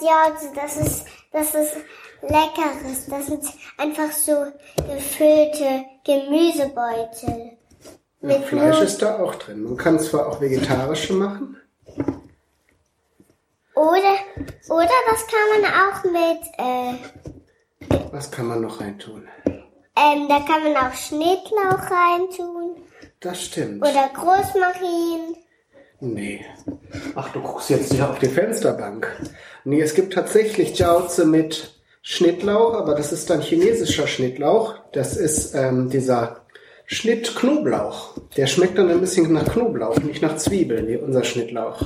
Jause. Das ist, das ist leckeres. Das sind einfach so gefüllte Gemüsebeutel. Ja, Mit Fleisch ist da auch drin. Man kann zwar auch vegetarische machen. Oder, oder das kann man auch mit, äh, Was kann man noch reintun? ähm, da kann man auch Schnittlauch reintun. Das stimmt. Oder Großmarien. Nee. Ach, du guckst jetzt hier auf die Fensterbank. Nee, es gibt tatsächlich Jauze mit Schnittlauch, aber das ist dann chinesischer Schnittlauch. Das ist ähm, dieser Schnittknoblauch. Der schmeckt dann ein bisschen nach Knoblauch, nicht nach Zwiebeln, wie unser Schnittlauch.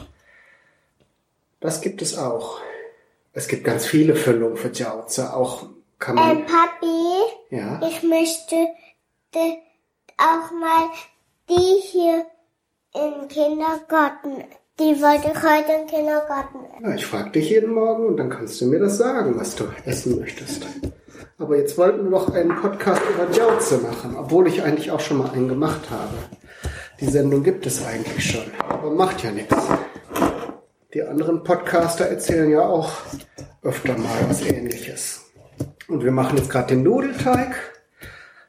Das gibt es auch. Es gibt ganz viele Füllungen für Jauze. Auch kann man. Ähm, Papi, ja. ich möchte auch mal die hier im Kindergarten. Die wollte ich heute im Kindergarten essen. Ja, ich frage dich jeden Morgen und dann kannst du mir das sagen, was du essen möchtest. Aber jetzt wollten wir doch einen Podcast über Jauze machen, obwohl ich eigentlich auch schon mal einen gemacht habe. Die Sendung gibt es eigentlich schon, aber macht ja nichts. Die anderen Podcaster erzählen ja auch öfter mal was ähnliches. Und wir machen jetzt gerade den Nudelteig.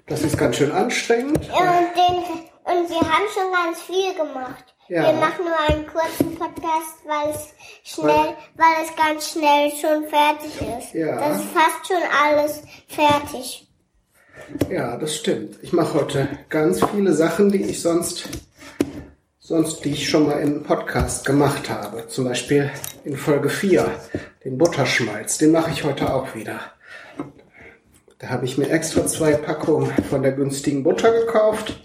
Das ist ganz schön anstrengend. Und, den, und wir haben schon ganz viel gemacht. Ja. Wir machen nur einen kurzen Podcast, weil es schnell, weil es ganz schnell schon fertig ist. Ja. Das ist fast schon alles fertig. Ja, das stimmt. Ich mache heute ganz viele Sachen, die ich sonst, sonst, die ich schon mal im Podcast gemacht habe. Zum Beispiel in Folge 4, den Butterschmalz. Den mache ich heute auch wieder. Da habe ich mir extra zwei Packungen von der günstigen Butter gekauft.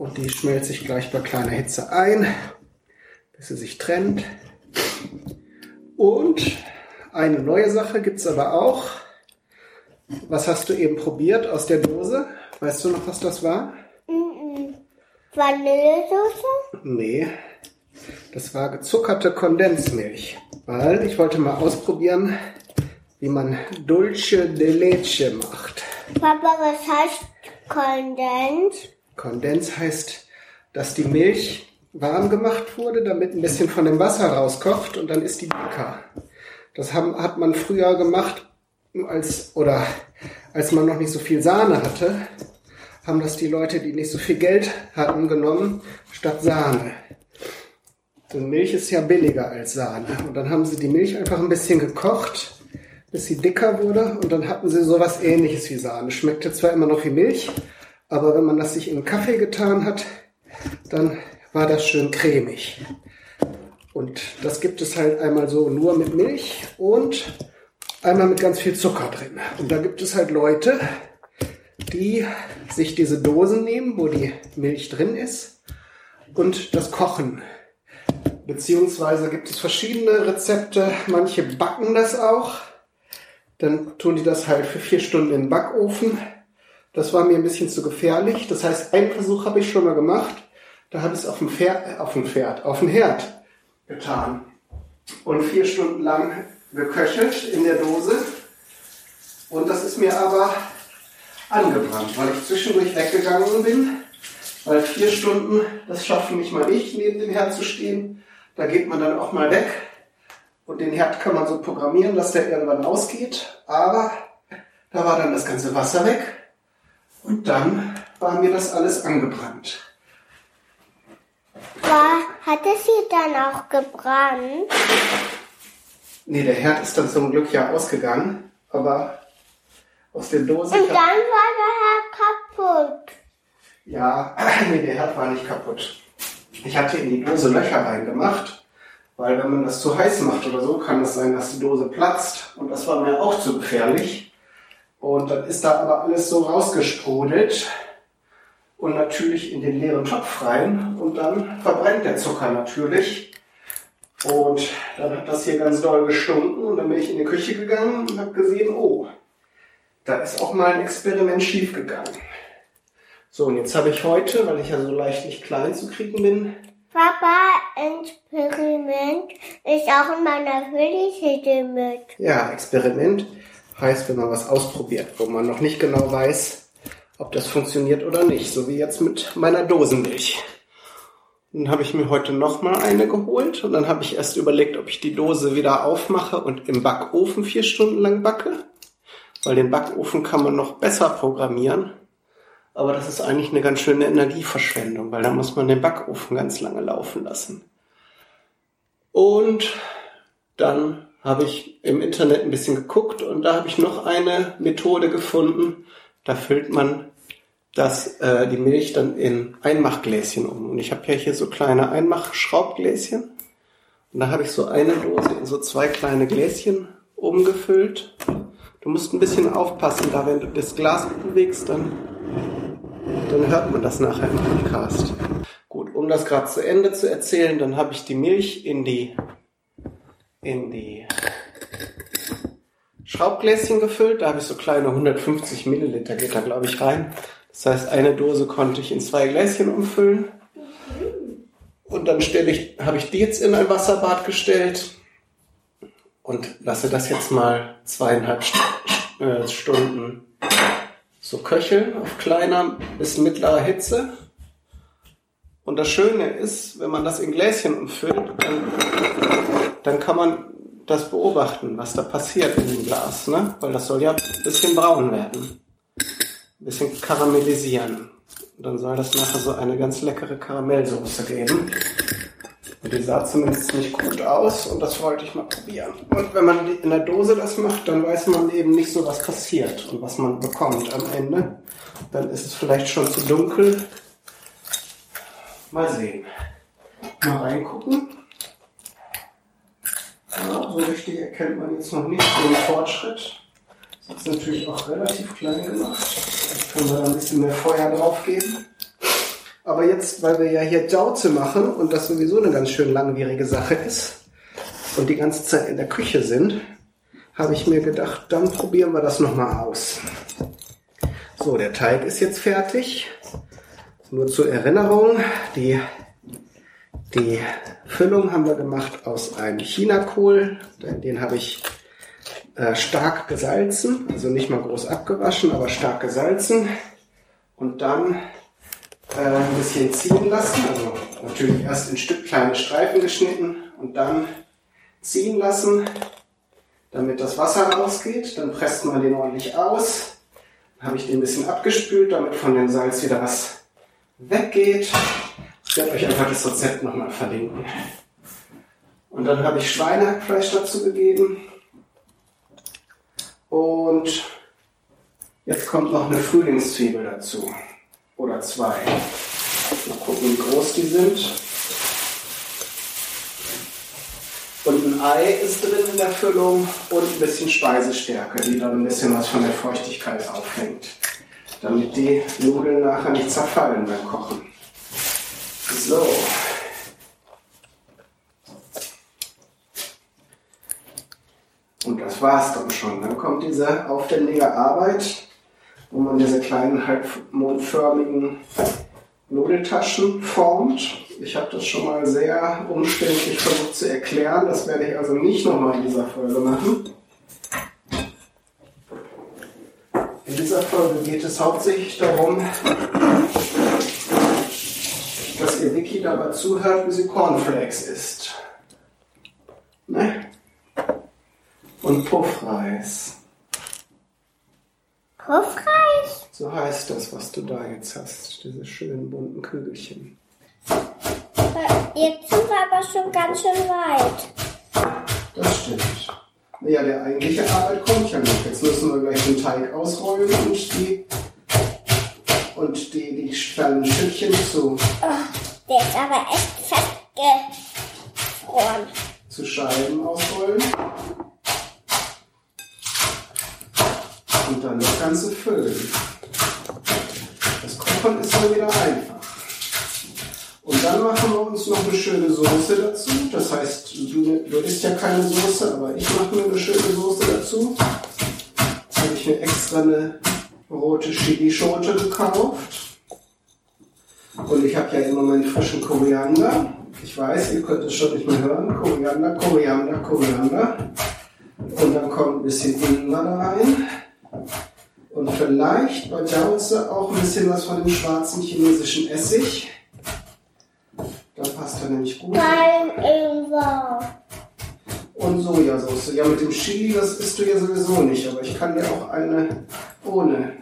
Und die schmelze ich gleich bei kleiner Hitze ein, bis sie sich trennt. Und eine neue Sache gibt's aber auch. Was hast du eben probiert aus der Dose? Weißt du noch, was das war? Mhm. Vanillesoße? Nee. Das war gezuckerte Kondensmilch. Weil ich wollte mal ausprobieren, wie man Dulce de Leche macht. Papa, was heißt Kondens? Kondens heißt, dass die Milch warm gemacht wurde, damit ein bisschen von dem Wasser rauskocht und dann ist die dicker. Das haben, hat man früher gemacht, als, oder als man noch nicht so viel Sahne hatte, haben das die Leute, die nicht so viel Geld hatten, genommen, statt Sahne. Denn Milch ist ja billiger als Sahne. Und dann haben sie die Milch einfach ein bisschen gekocht, bis sie dicker wurde. Und dann hatten sie sowas ähnliches wie Sahne. Schmeckte zwar immer noch wie Milch, aber wenn man das sich in Kaffee getan hat, dann war das schön cremig. Und das gibt es halt einmal so nur mit Milch und einmal mit ganz viel Zucker drin. Und da gibt es halt Leute, die sich diese Dosen nehmen, wo die Milch drin ist und das kochen. Beziehungsweise gibt es verschiedene Rezepte. Manche backen das auch. Dann tun die das halt für vier Stunden in den Backofen. Das war mir ein bisschen zu gefährlich. Das heißt, einen Versuch habe ich schon mal gemacht. Da habe ich es auf dem Pferd, äh, auf dem Pferd, auf dem Herd getan. Und vier Stunden lang geköchelt in der Dose. Und das ist mir aber angebrannt, weil ich zwischendurch weggegangen bin. Weil vier Stunden, das schaffen nicht mal ich, neben dem Herd zu stehen. Da geht man dann auch mal weg. Und den Herd kann man so programmieren, dass der irgendwann ausgeht. Aber da war dann das ganze Wasser weg. Und dann war mir das alles angebrannt. War, hat es hier dann auch gebrannt? Nee, der Herd ist dann zum Glück ja ausgegangen. Aber aus der Dose... Und dann war der Herd kaputt. Ja, nee, der Herd war nicht kaputt. Ich hatte in die Dose Löcher reingemacht, weil wenn man das zu heiß macht oder so, kann es sein, dass die Dose platzt. Und das war mir auch zu gefährlich. Und dann ist da aber alles so rausgesprudelt und natürlich in den leeren Topf rein. Und dann verbrennt der Zucker natürlich. Und dann hat das hier ganz doll gestunken. Und dann bin ich in die Küche gegangen und habe gesehen, oh, da ist auch mal ein Experiment schiefgegangen. So, und jetzt habe ich heute, weil ich ja so leicht nicht klein zu kriegen bin, Papa, Experiment ist auch in meiner Hülse mit. ja, Experiment heißt, wenn man was ausprobiert, wo man noch nicht genau weiß, ob das funktioniert oder nicht, so wie jetzt mit meiner Dosenmilch. Dann habe ich mir heute nochmal eine geholt und dann habe ich erst überlegt, ob ich die Dose wieder aufmache und im Backofen vier Stunden lang backe, weil den Backofen kann man noch besser programmieren. Aber das ist eigentlich eine ganz schöne Energieverschwendung, weil da muss man den Backofen ganz lange laufen lassen. Und dann habe ich im Internet ein bisschen geguckt und da habe ich noch eine Methode gefunden. Da füllt man das, äh, die Milch dann in Einmachgläschen um. Und ich habe ja hier so kleine Einmachschraubgläschen. Und da habe ich so eine Dose in so zwei kleine Gläschen umgefüllt. Du musst ein bisschen aufpassen, da wenn du das Glas bewegst, dann, dann hört man das nachher im Podcast. Gut, um das gerade zu Ende zu erzählen, dann habe ich die Milch in die in die Schraubgläschen gefüllt. Da habe ich so kleine 150 Milliliter geht da glaube ich rein. Das heißt, eine Dose konnte ich in zwei Gläschen umfüllen. Und dann stelle ich, habe ich die jetzt in ein Wasserbad gestellt und lasse das jetzt mal zweieinhalb äh, Stunden so köcheln auf kleiner bis mittlerer Hitze. Und das Schöne ist, wenn man das in Gläschen umfüllt, dann, dann kann man das beobachten, was da passiert in dem Glas, ne? Weil das soll ja ein bisschen braun werden ein bisschen karamellisieren. Und dann soll das nachher so eine ganz leckere Karamellsoße geben. Und die sah zumindest nicht gut aus und das wollte ich mal probieren. Und wenn man in der Dose das macht, dann weiß man eben nicht so, was passiert und was man bekommt am Ende. Dann ist es vielleicht schon zu dunkel. Mal sehen. Mal reingucken. Ja, so richtig erkennt man jetzt noch nicht den Fortschritt. Das ist natürlich auch relativ klein gemacht. Jetzt können wir da ein bisschen mehr Feuer drauf geben. Aber jetzt, weil wir ja hier Jauze machen und das sowieso eine ganz schön langwierige Sache ist und die ganze Zeit in der Küche sind, habe ich mir gedacht, dann probieren wir das nochmal aus. So, der Teig ist jetzt fertig. Nur zur Erinnerung, die, die Füllung haben wir gemacht aus einem Chinakohl. Den habe ich äh, stark gesalzen, also nicht mal groß abgewaschen, aber stark gesalzen und dann äh, ein bisschen ziehen lassen, also natürlich erst in Stück kleine Streifen geschnitten und dann ziehen lassen, damit das Wasser rausgeht. Dann presst man den ordentlich aus. Dann habe ich den ein bisschen abgespült, damit von dem Salz wieder was weggeht. Ich werde euch einfach das Rezept nochmal verlinken. Und dann habe ich Schweinehackfleisch dazu gegeben. Und jetzt kommt noch eine Frühlingszwiebel dazu. Oder zwei. Mal gucken, wie groß die sind. Und ein Ei ist drin in der Füllung und ein bisschen Speisestärke, die dann ein bisschen was von der Feuchtigkeit auffängt. Damit die Nudeln nachher nicht zerfallen beim Kochen. So. Und das war's dann schon. Dann kommt diese aufwendige Arbeit, wo man diese kleinen halbmondförmigen Nudeltaschen formt. Ich habe das schon mal sehr umständlich versucht zu erklären. Das werde ich also nicht nochmal in dieser Folge machen. In dieser Folge geht es hauptsächlich darum, dass ihr Vicky dabei zuhört, wie sie Cornflakes isst. Ne? und Puffreis. Puffreis? So heißt das, was du da jetzt hast, diese schönen bunten Kügelchen. Jetzt sind wir aber schon ganz schön weit. Das stimmt. Ja, der eigentliche Arbeit kommt ja noch. Jetzt müssen wir gleich den Teig ausrollen und die und die, die kleinen Stückchen zu. Oh, der ist aber echt festgefroren. Zu Scheiben ausrollen. und dann das Ganze füllen. Das Kochen ist dann wieder einfach. Und dann machen wir uns noch eine schöne Soße dazu. Das heißt, du, du isst ja keine Soße, aber ich mache mir eine schöne Soße dazu. Jetzt habe ich mir extra eine rote Chilischote gekauft. Und ich habe ja im Moment frischen Koriander. Ich weiß, ihr könnt es schon nicht mehr hören. Koriander, Koriander, Koriander. Und dann kommt ein bisschen Ingwer da rein. Und vielleicht bei Jause auch ein bisschen was von dem schwarzen chinesischen Essig. Da passt er nämlich gut. Kein Ingwer. Und Sojasauce. Ja, mit dem Chili, das isst du ja sowieso nicht, aber ich kann dir auch eine ohne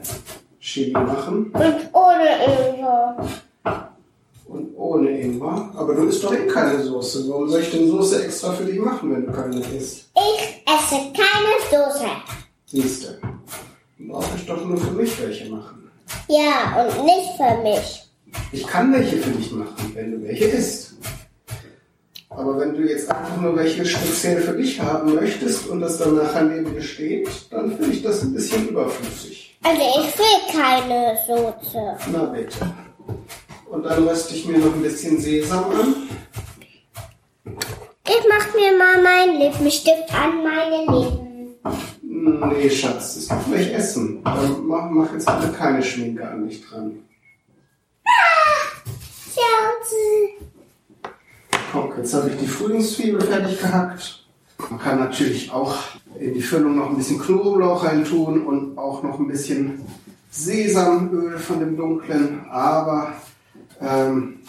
Chili machen. Und ohne Ingwer. Und ohne Ingwer. Aber du isst doch eh keine Soße. Warum soll ich denn Soße extra für dich machen, wenn du keine isst? Ich esse keine Soße. Siehst du. Dann brauche ich doch nur für mich welche machen. Ja, und nicht für mich. Ich kann welche für dich machen, wenn du welche isst. Aber wenn du jetzt einfach nur welche speziell für dich haben möchtest und das dann nachher neben dir steht, dann finde ich das ein bisschen überflüssig. Also ich will keine Soße. Na bitte. Und dann röste ich mir noch ein bisschen Sesam an. Ich mach mir mal meinen Lippenstift an meine Lippen. Nee, Schatz, das darf gleich essen. Dann mach, mach jetzt bitte keine Schminke an mich dran. Schatzi. Guck, jetzt habe ich die Frühlingszwiebel fertig gehackt. Man kann natürlich auch in die Füllung noch ein bisschen Knoblauch reintun und auch noch ein bisschen Sesamöl von dem dunklen, aber ähm,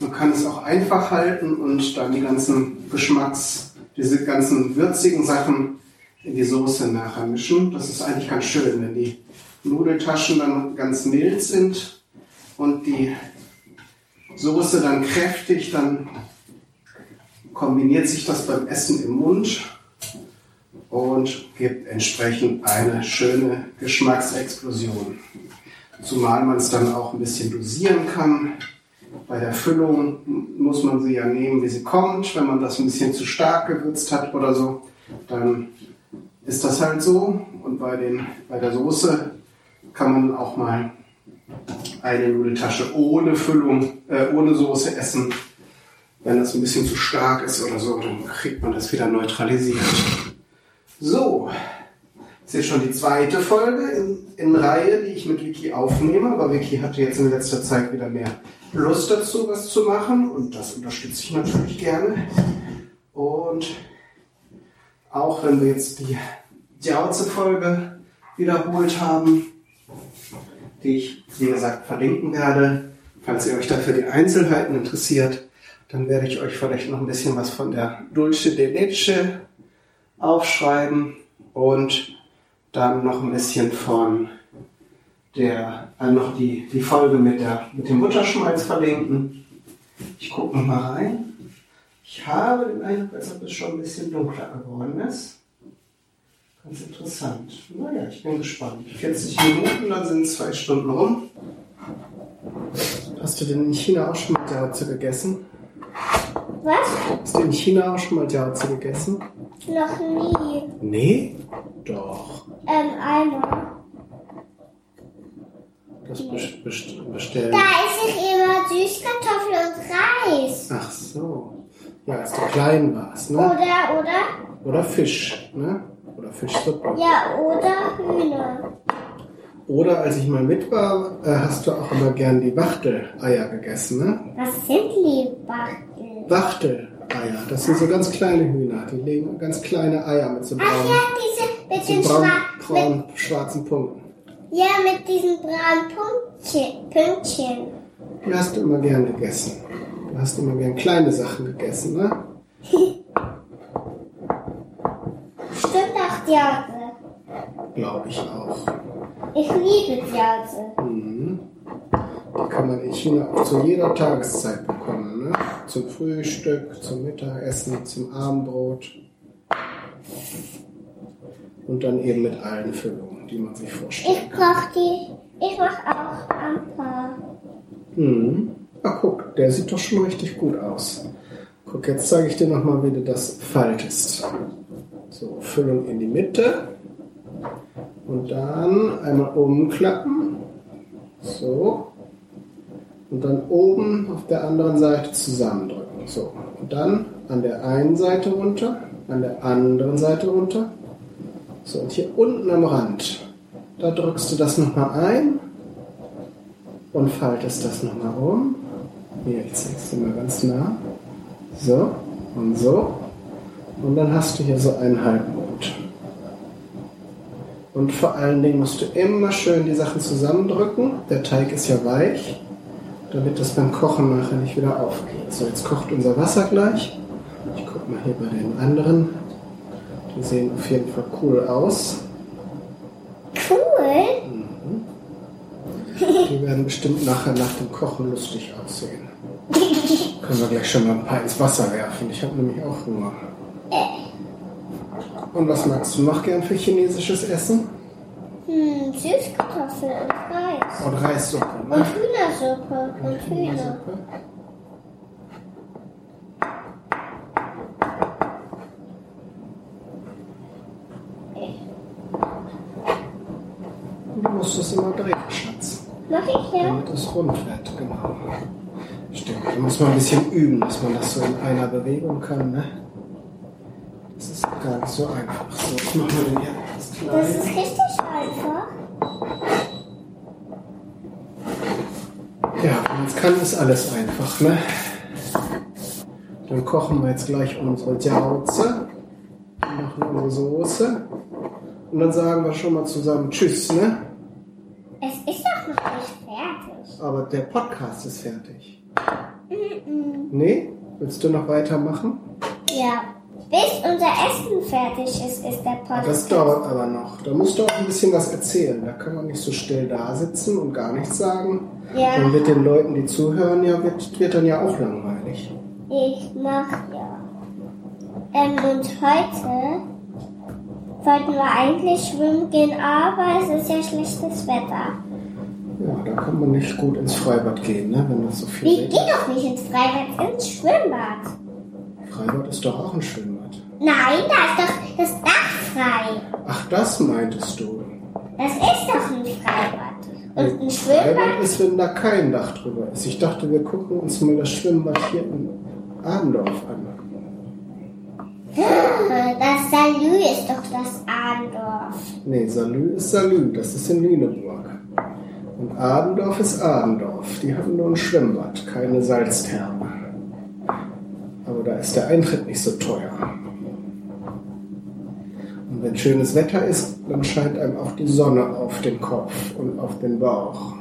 man kann es auch einfach halten und dann die ganzen Geschmacks, diese ganzen würzigen Sachen in die Soße nachher mischen. Das ist eigentlich ganz schön, wenn die Nudeltaschen dann ganz mild sind und die Soße dann kräftig, dann kombiniert sich das beim Essen im Mund und gibt entsprechend eine schöne Geschmacksexplosion. Zumal man es dann auch ein bisschen dosieren kann. Bei der Füllung muss man sie ja nehmen, wie sie kommt. Wenn man das ein bisschen zu stark gewürzt hat oder so, dann ist das halt so. Und bei, den, bei der Soße kann man auch mal eine Nudeltasche ohne Füllung, äh, ohne Soße essen. Wenn das ein bisschen zu stark ist oder so, dann kriegt man das wieder neutralisiert. So, ist jetzt schon die zweite Folge in, in Reihe, die ich mit Vicky aufnehme. Aber Vicky hatte jetzt in letzter Zeit wieder mehr Lust dazu, was zu machen. Und das unterstütze ich natürlich gerne. Und auch wenn wir jetzt die Jauze-Folge wiederholt haben, die ich, wie gesagt, verlinken werde, falls ihr euch dafür die Einzelheiten interessiert, dann werde ich euch vielleicht noch ein bisschen was von der Dulce de Leche aufschreiben und dann noch ein bisschen von der, also noch die, die Folge mit, der, mit dem Butterschmalz verlinken. Ich gucke noch mal rein. Ich habe den Eindruck, als ob es schon ein bisschen dunkler geworden ist. Ganz interessant. Naja, ich bin gespannt. 40 Minuten, dann sind zwei Stunden rum. Hast du denn in China auch schon mal Jiaozi gegessen? Was? Hast du in China auch schon mal Jiaozi gegessen? Noch nie. Nee? Doch. Ähm, einmal. Das best best bestellen. Da esse ich immer Süßkartoffel und Reis. Ach so. Ja, als du klein warst, ne? Oder, oder? Oder Fisch, ne? Oder Fischsuppe. Ja, oder Hühner. Oder als ich mal mit war, äh, hast du auch immer gern die Wachteleier gegessen, ne? Was sind Liebachtel? Wachteleier, das sind so ganz kleine Hühner. Die legen ganz kleine Eier mit so Ach braunen, ja, diese mit den braun, Schwa mit, braun schwarzen Punkten. Ja, mit diesen braunen Pünktchen. Pünktchen. Die hast du immer gern gegessen. Du hast immer gern kleine Sachen gegessen, ne? Stimmt auch, Jause. Glaube ich auch. Ich liebe Jause. Mhm. Die kann man in China auch zu jeder Tageszeit bekommen. Ne? Zum Frühstück, zum Mittagessen, zum Abendbrot. Und dann eben mit allen Füllungen, die man sich vorstellt. Ich koch die. Ich mach auch ein paar. Mhm. Ach guck, der sieht doch schon richtig gut aus. Guck, jetzt zeige ich dir nochmal, wie du das faltest. So, Füllung in die Mitte. Und dann einmal umklappen. So. Und dann oben auf der anderen Seite zusammendrücken. So. Und dann an der einen Seite runter, an der anderen Seite runter. So, und hier unten am Rand, da drückst du das nochmal ein und faltest das nochmal um. Hier, ich zeige es dir mal ganz nah. So und so. Und dann hast du hier so einen Halbmond. Und vor allen Dingen musst du immer schön die Sachen zusammendrücken. Der Teig ist ja weich, damit das beim Kochen nachher nicht wieder aufgeht. So, jetzt kocht unser Wasser gleich. Ich guck mal hier bei den anderen. Die sehen auf jeden Fall cool aus. Cool. Die werden bestimmt nachher nach dem Kochen lustig aussehen. Können wir gleich schon mal ein paar ins Wasser werfen. Ich habe nämlich auch Hunger. Und was magst du noch gern für chinesisches Essen? Hm, Süßkartoffel und Reis. Und Reissuppe, Und ne? Hühnersuppe und Hühner. Hühnersuppe. Du musst es immer drehen, Schatz. Mach ich ja? Damit es rund wird, genau. Stimmt, da muss man ein bisschen üben, dass man das so in einer Bewegung kann, ne? Das ist gar nicht so einfach. So, jetzt machen wir den hier Das ist richtig einfach. Ja, es kann, ist alles einfach, ne? Dann kochen wir jetzt gleich unsere Jauze, machen unsere Soße und dann sagen wir schon mal zusammen Tschüss, ne? Es ist doch noch nicht fertig. Aber der Podcast ist fertig. Nee? Willst du noch weitermachen? Ja. Bis unser Essen fertig ist, ist der Podcast. Das dauert aber noch. Da musst du auch ein bisschen was erzählen. Da kann man nicht so still da sitzen und gar nichts sagen. Ja. Dann wird den Leuten, die zuhören, ja, wird, wird dann ja auch langweilig. Ich mach ja. Ähm, und heute wollten wir eigentlich schwimmen gehen, aber es ist ja schlechtes Wetter. Ja, da kann man nicht gut ins Freibad gehen, ne? wenn das so viel regnet. gehen doch nicht ins Freibad, ins Schwimmbad. Freibad ist doch auch ein Schwimmbad. Nein, da ist doch das Dach frei. Ach, das meintest du. Das ist doch ein Freibad. Und ein Freibad Schwimmbad? ist, wenn da kein Dach drüber ist. Ich dachte, wir gucken uns mal das Schwimmbad hier in Adendorf an. Äh, Das Salü ist doch das Ahndorf. Nee, Salü ist Salü, das ist in Lüneburg. Und Adendorf ist Adendorf. Die haben nur ein Schwimmbad, keine Salztherme. Aber da ist der Eintritt nicht so teuer. Und wenn schönes Wetter ist, dann scheint einem auch die Sonne auf den Kopf und auf den Bauch.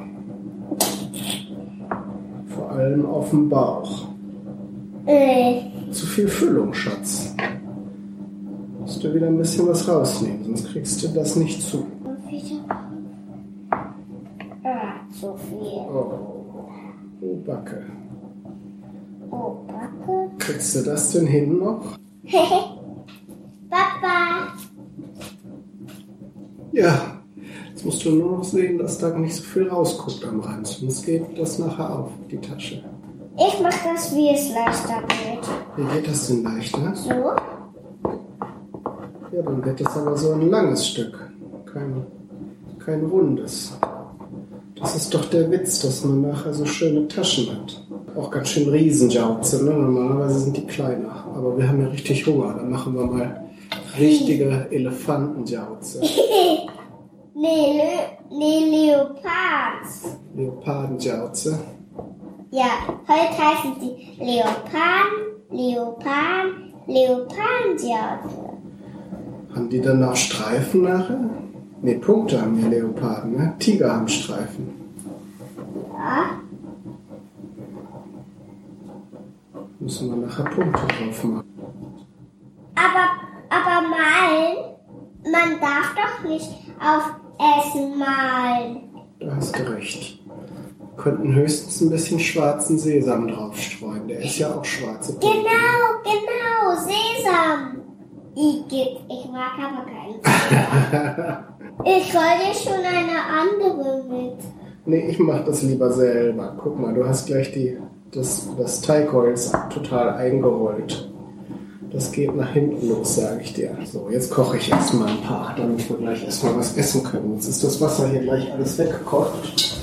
Vor allem auf den Bauch. Äh, Zu viel Füllung, Schatz. Musst du wieder ein bisschen was rausnehmen, sonst kriegst du das nicht zu. ah, zu viel. Oh, oh Backe. Oh, Backe. Kriegst du das denn hin noch? Papa. Ja. Jetzt musst du nur noch sehen, dass da nicht so viel rausguckt am Rand. Sonst geht das nachher auf, die Tasche. Ich mach das, wie es leichter geht. Wie geht das denn leichter? So? Ja, dann wird das aber so ein langes Stück. Kein, kein rundes. Das ist doch der Witz, dass man nachher so schöne Taschen hat. Auch ganz schön Riesenjauze, ne? Normalerweise sind die kleiner. Aber wir haben ja richtig Hunger. Dann machen wir mal richtige Elefantenjauze. Nee, nee Leopards. Leopardenjauze. Ja, heute heißen sie Leoparden, Leoparden, Leopardenjauze. Haben die dann auch Streifen nachher? Ne, Punkte haben die Leoparden, ne? Tiger haben Streifen. Ja. Müssen wir nachher Punkte drauf machen. Aber, aber malen, man darf doch nicht auf Essen malen. Da hast du recht. Wir könnten höchstens ein bisschen schwarzen Sesam draufstreuen. Der ist ja auch schwarze Punkte. Genau, genau, Sesam. Igitt, ich mag aber keinen Sesam. Ich dir schon eine andere mit. Nee, ich mach das lieber selber. Guck mal, du hast gleich die, das, das Teigholz total eingerollt. Das geht nach hinten los, sage ich dir. So, jetzt koche ich erstmal ein paar, damit wir gleich erstmal was essen können. Jetzt ist das Wasser hier gleich alles weggekocht.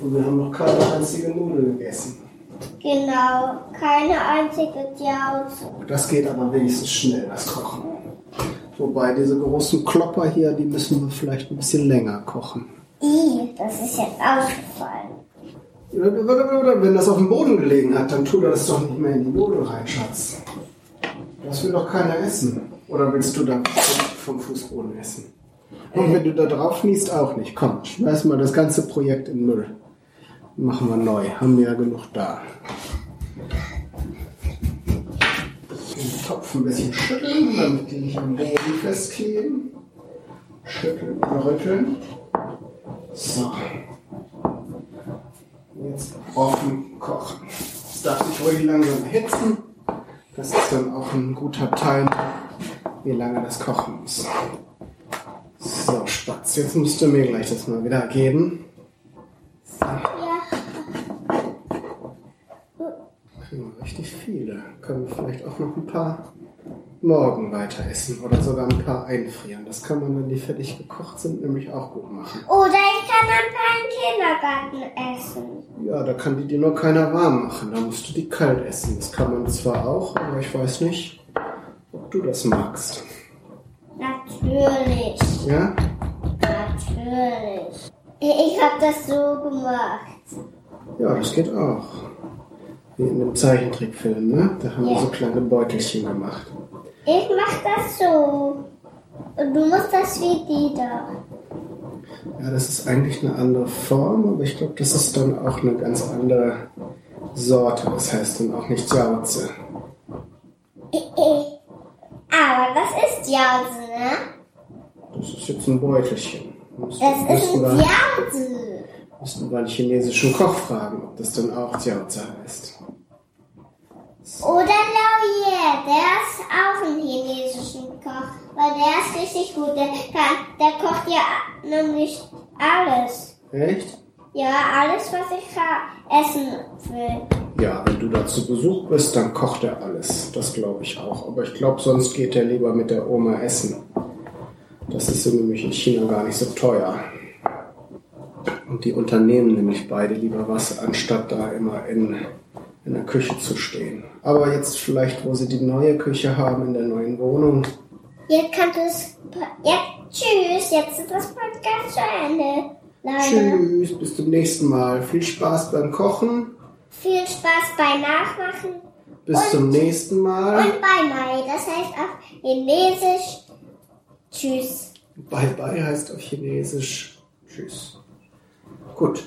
Und wir haben noch keine einzige Nudel gegessen. Genau, keine einzige Jauze. Das geht aber wenigstens schnell, das Kochen. Wobei diese großen Klopper hier, die müssen wir vielleicht ein bisschen länger kochen. I, das ist jetzt ausgefallen. Wenn das auf dem Boden gelegen hat, dann tu das doch nicht mehr in die Nudel rein, Schatz. Das will doch keiner essen. Oder willst du dann vom Fußboden essen? Und wenn du da drauf niest, auch nicht. Komm, schmeiß mal das ganze Projekt in den Müll. Machen wir neu. Haben wir ja genug da. Den Topf ein bisschen schütteln, damit die nicht am Boden festkleben. Schütteln rütteln. So. Jetzt offen kochen. Das darf sich ruhig langsam erhitzen. Das ist dann auch ein guter Timer, wie lange das kochen muss. So, Spatz, jetzt musst du mir gleich das mal wieder geben. So, Ja. Kriegen wir richtig viele. Können wir vielleicht auch noch ein paar morgen weiter essen oder sogar ein paar einfrieren. Das kann man, wenn die fertig gekocht sind, nämlich auch gut machen. Oder ich kann ein paar im Kindergarten essen. Ja, da kann die dir nur keiner warm machen. Da musst du die kalt essen. Das kann man zwar auch, aber ich weiß nicht, ob du das magst. Natürlich. Ja? Natürlich. Ich habe das so gemacht. Ja, das geht auch. Wie in dem Zeichentrickfilm, ne? Da haben wir Ja. so kleine Beutelchen gemacht. Ich mach das so. Und du musst das wie die da. Ja, das ist eigentlich eine andere Form, aber ich glaube, das ist dann auch eine ganz andere Sorte. Das heißt dann auch nicht Jauze. Aber das ist Jause, ne? Das ist jetzt ein Beutelchen. Müssten, Das ist ein wir, Wir einen chinesischen Koch fragen, ob das dann auch Jauze heißt. Oder Laurier, der ist auch ein chinesischen Koch. Weil der ist richtig gut. Der, kann, der kocht ja nämlich alles. Echt? Ja, alles, was ich essen will. Ja, wenn du da zu Besuch bist, dann kocht er alles. Das glaube ich auch. Aber ich glaube, sonst geht er lieber mit der Oma essen. Das ist nämlich in China gar nicht so teuer. Und die unternehmen nämlich beide lieber was, anstatt da immer in, in der Küche zu stehen. Aber jetzt vielleicht, wo sie die neue Küche haben in der neuen Wohnung. Jetzt kannst du es. Ja, tschüss. Jetzt ist das Podcast zu Ende. Leider. Tschüss, bis zum nächsten Mal. Viel Spaß beim Kochen. Viel Spaß bei Nachmachen. Bis zum nächsten Mal. Und bei Mai. Das heißt auf Chinesisch Tschüss. Bye bye heißt auf Chinesisch Tschüss. Gut.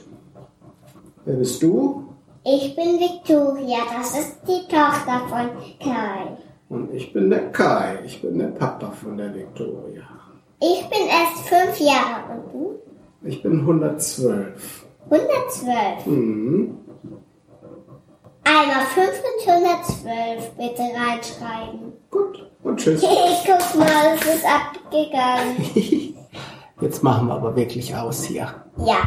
Wer bist du? Ich bin Victoria. Das ist die Tochter von Kai. Und ich bin der Kai. Ich bin der Papa von der Victoria. Ich bin erst fünf Jahre und du? Ich bin 112. 112. Mhm. Einmal 5 und 112 bitte reinschreiben. Gut. Und tschüss. Ich guck mal, es ist abgegangen. Jetzt machen wir aber wirklich aus hier. Ja.